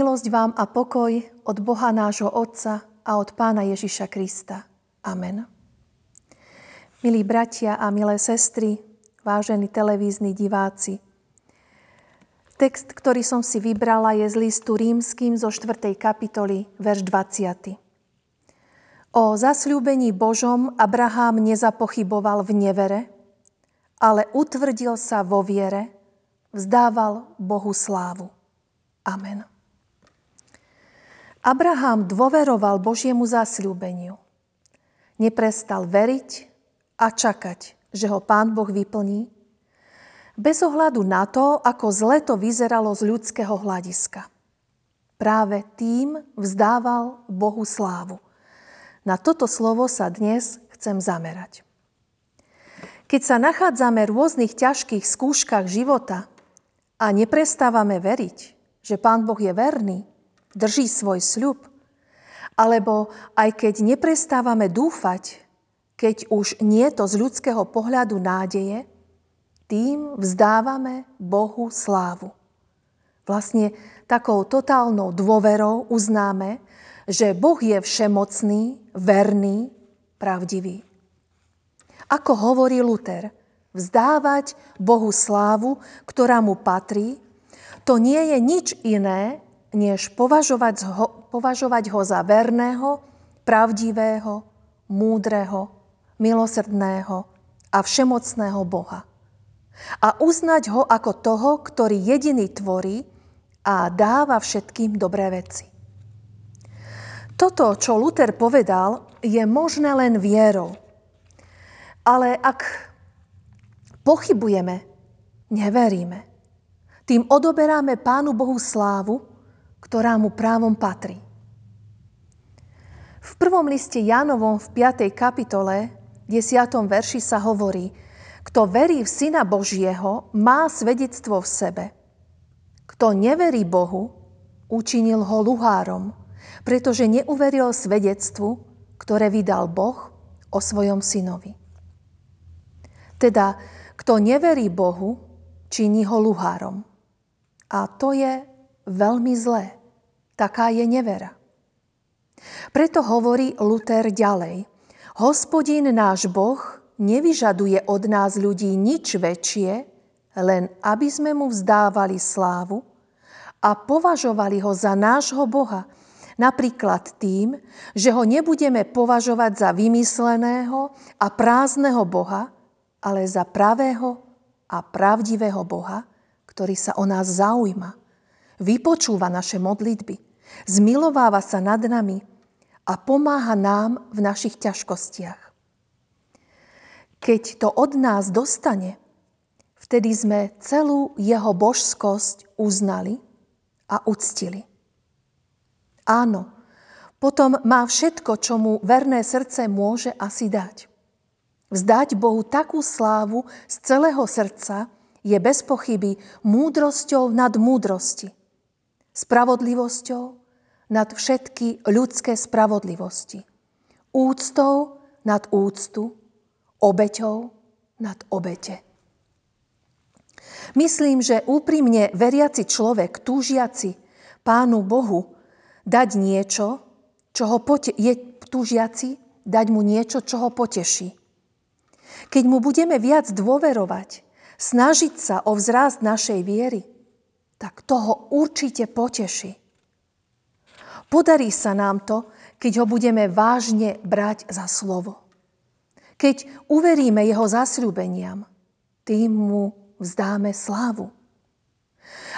Milosť vám a pokoj od Boha nášho Otca a od Pána Ježiša Krista. Amen. Milí bratia a milé sestry, vážení televízni diváci, text, ktorý som si vybrala, je z listu rímským zo 4. kapitoly, verš 20. O zasľúbení Božom Abraham nezapochyboval v nevere, ale utvrdil sa vo viere, vzdával Bohu slávu. Amen. Abraham dôveroval Božiemu zasľúbeniu. Neprestal veriť a čakať, že ho Pán Boh vyplní, bez ohľadu na to, ako zle to vyzeralo z ľudského hľadiska. Práve tým vzdával Bohu slávu. Na toto slovo sa dnes chcem zamerať. Keď sa nachádzame v rôznych ťažkých skúškach života a neprestávame veriť, že Pán Boh je verný, drží svoj sľub, alebo aj keď neprestávame dúfať, keď už nie to z ľudského pohľadu nádeje, tým vzdávame Bohu slávu. Vlastne takou totálnou dôverou uznáme, že Boh je všemocný, verný, pravdivý. Ako hovorí Luther, vzdávať Bohu slávu, ktorá mu patrí, to nie je nič iné, než považovať ho, považovať ho za verného, pravdivého, múdreho, milosrdného a všemocného Boha. A uznať ho ako toho, ktorý jediný tvorí a dáva všetkým dobré veci. Toto, čo Luther povedal, je možné len vierou. Ale ak pochybujeme, neveríme, tým odoberáme Pánu Bohu slávu, ktorá mu právom patrí. V prvom liste Jánovom v 5. kapitole, 10. verši sa hovorí, kto verí v Syna Božieho, má svedectvo v sebe. Kto neverí Bohu, učinil ho luhárom, pretože neuveril svedectvu, ktoré vydal Boh o svojom synovi. Teda, kto neverí Bohu, činí ho luhárom. A to je veľmi zlé. Taká je nevera. Preto hovorí Luther ďalej. Hospodin náš Boh nevyžaduje od nás ľudí nič väčšie, len aby sme mu vzdávali slávu a považovali ho za nášho Boha, napríklad tým, že ho nebudeme považovať za vymysleného a prázdneho Boha, ale za pravého a pravdivého Boha, ktorý sa o nás zaujíma, vypočúva naše modlitby Zmilováva sa nad nami a pomáha nám v našich ťažkostiach. Keď to od nás dostane, vtedy sme celú jeho božskosť uznali a uctili. Áno, potom má všetko, čo mu verné srdce môže asi dať. Vzdať Bohu takú slávu z celého srdca je bez pochyby múdrosťou nad múdrosti, spravodlivosťou nad všetky ľudské spravodlivosti. Úctou nad úctu, obeťou nad obete. Myslím, že úprimne veriaci človek, túžiaci Pánu Bohu, dať niečo, čo ho pote- je túžiaci, dať mu niečo, čo ho poteší. Keď mu budeme viac dôverovať, snažiť sa o vzrast našej viery, tak toho určite poteší. Podarí sa nám to, keď ho budeme vážne brať za slovo. Keď uveríme jeho zasľúbeniam, tým mu vzdáme slávu.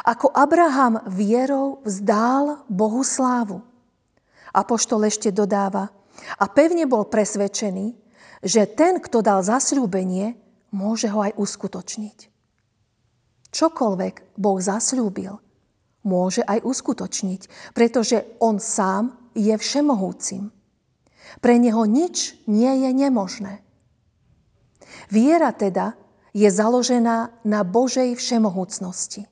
Ako Abraham vierou vzdál Bohu slávu. Apoštol ešte dodáva, a pevne bol presvedčený, že ten, kto dal zasľúbenie, môže ho aj uskutočniť. Čokoľvek Boh zasľúbil, môže aj uskutočniť, pretože on sám je všemohúcim. Pre neho nič nie je nemožné. Viera teda je založená na Božej všemohúcnosti.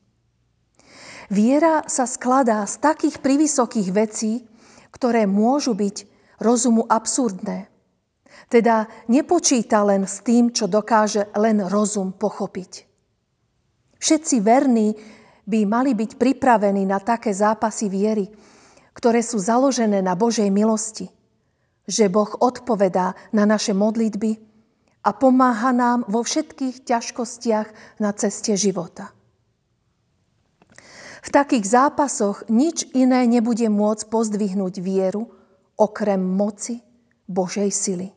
Viera sa skladá z takých privysokých vecí, ktoré môžu byť rozumu absurdné. Teda nepočíta len s tým, čo dokáže len rozum pochopiť. Všetci verní by mali byť pripravení na také zápasy viery, ktoré sú založené na Božej milosti, že Boh odpovedá na naše modlitby a pomáha nám vo všetkých ťažkostiach na ceste života. V takých zápasoch nič iné nebude môcť pozdvihnúť vieru okrem moci Božej sily.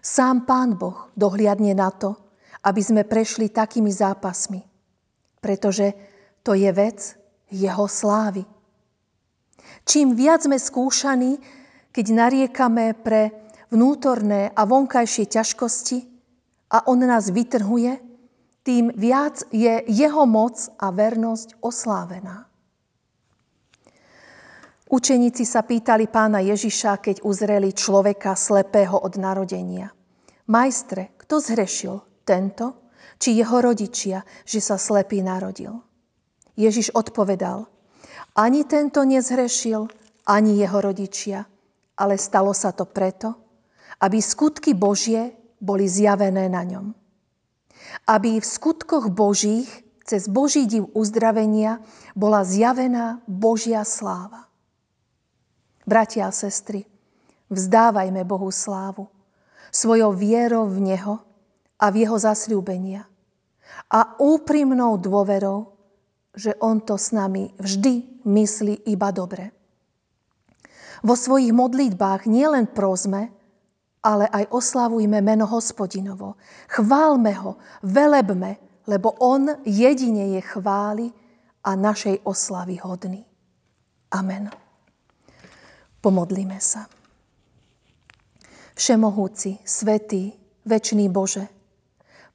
Sám Pán Boh dohliadne na to, aby sme prešli takými zápasmi pretože to je vec jeho slávy. Čím viac sme skúšaní, keď nariekame pre vnútorné a vonkajšie ťažkosti a on nás vytrhuje, tým viac je jeho moc a vernosť oslávená. Učeníci sa pýtali pána Ježiša, keď uzreli človeka slepého od narodenia. Majstre, kto zhrešil? Tento či jeho rodičia, že sa slepý narodil. Ježiš odpovedal, ani tento nezhrešil, ani jeho rodičia, ale stalo sa to preto, aby skutky Božie boli zjavené na ňom. Aby v skutkoch Božích cez Boží div uzdravenia bola zjavená Božia sláva. Bratia a sestry, vzdávajme Bohu slávu svojou vierou v Neho a v Jeho zasľúbenia a úprimnou dôverou, že On to s nami vždy myslí iba dobre. Vo svojich modlitbách nielen prosme, ale aj oslavujme meno hospodinovo. Chválme ho, velebme, lebo on jedine je chvály a našej oslavy hodný. Amen. Pomodlíme sa. Všemohúci, svetý, večný Bože,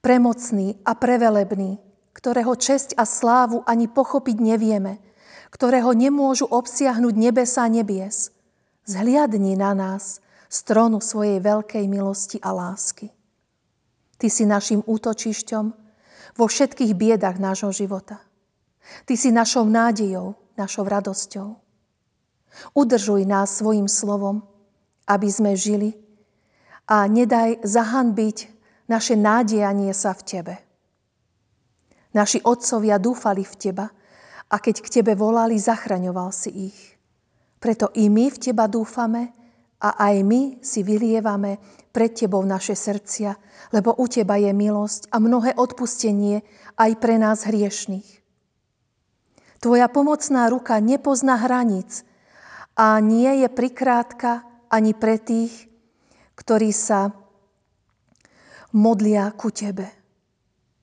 premocný a prevelebný, ktorého česť a slávu ani pochopiť nevieme, ktorého nemôžu obsiahnuť nebesa nebies. Zhliadni na nás z trónu svojej veľkej milosti a lásky. Ty si našim útočišťom vo všetkých biedach nášho života. Ty si našou nádejou, našou radosťou. Udržuj nás svojim slovom, aby sme žili a nedaj zahanbiť naše nádejanie sa v Tebe. Naši otcovia dúfali v Teba a keď k Tebe volali, zachraňoval si ich. Preto i my v Teba dúfame a aj my si vylievame pred Tebou naše srdcia, lebo u Teba je milosť a mnohé odpustenie aj pre nás hriešných. Tvoja pomocná ruka nepozná hranic a nie je prikrátka ani pre tých, ktorí sa modlia ku Tebe.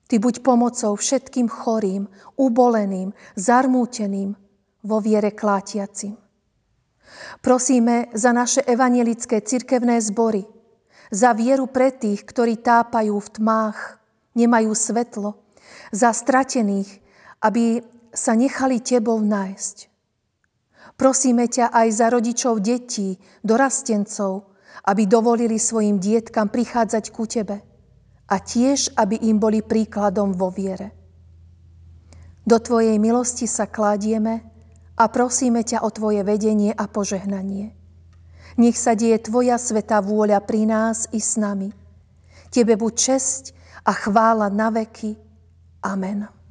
Ty buď pomocou všetkým chorým, uboleným, zarmúteným, vo viere klátiacim. Prosíme za naše evanielické cirkevné zbory, za vieru pre tých, ktorí tápajú v tmách, nemajú svetlo, za stratených, aby sa nechali Tebou nájsť. Prosíme ťa aj za rodičov detí, dorastencov, aby dovolili svojim dietkam prichádzať ku Tebe – a tiež, aby im boli príkladom vo viere. Do Tvojej milosti sa kladieme a prosíme ťa o Tvoje vedenie a požehnanie. Nech sa deje Tvoja svetá vôľa pri nás i s nami. Tebe buď česť a chvála na veky. Amen.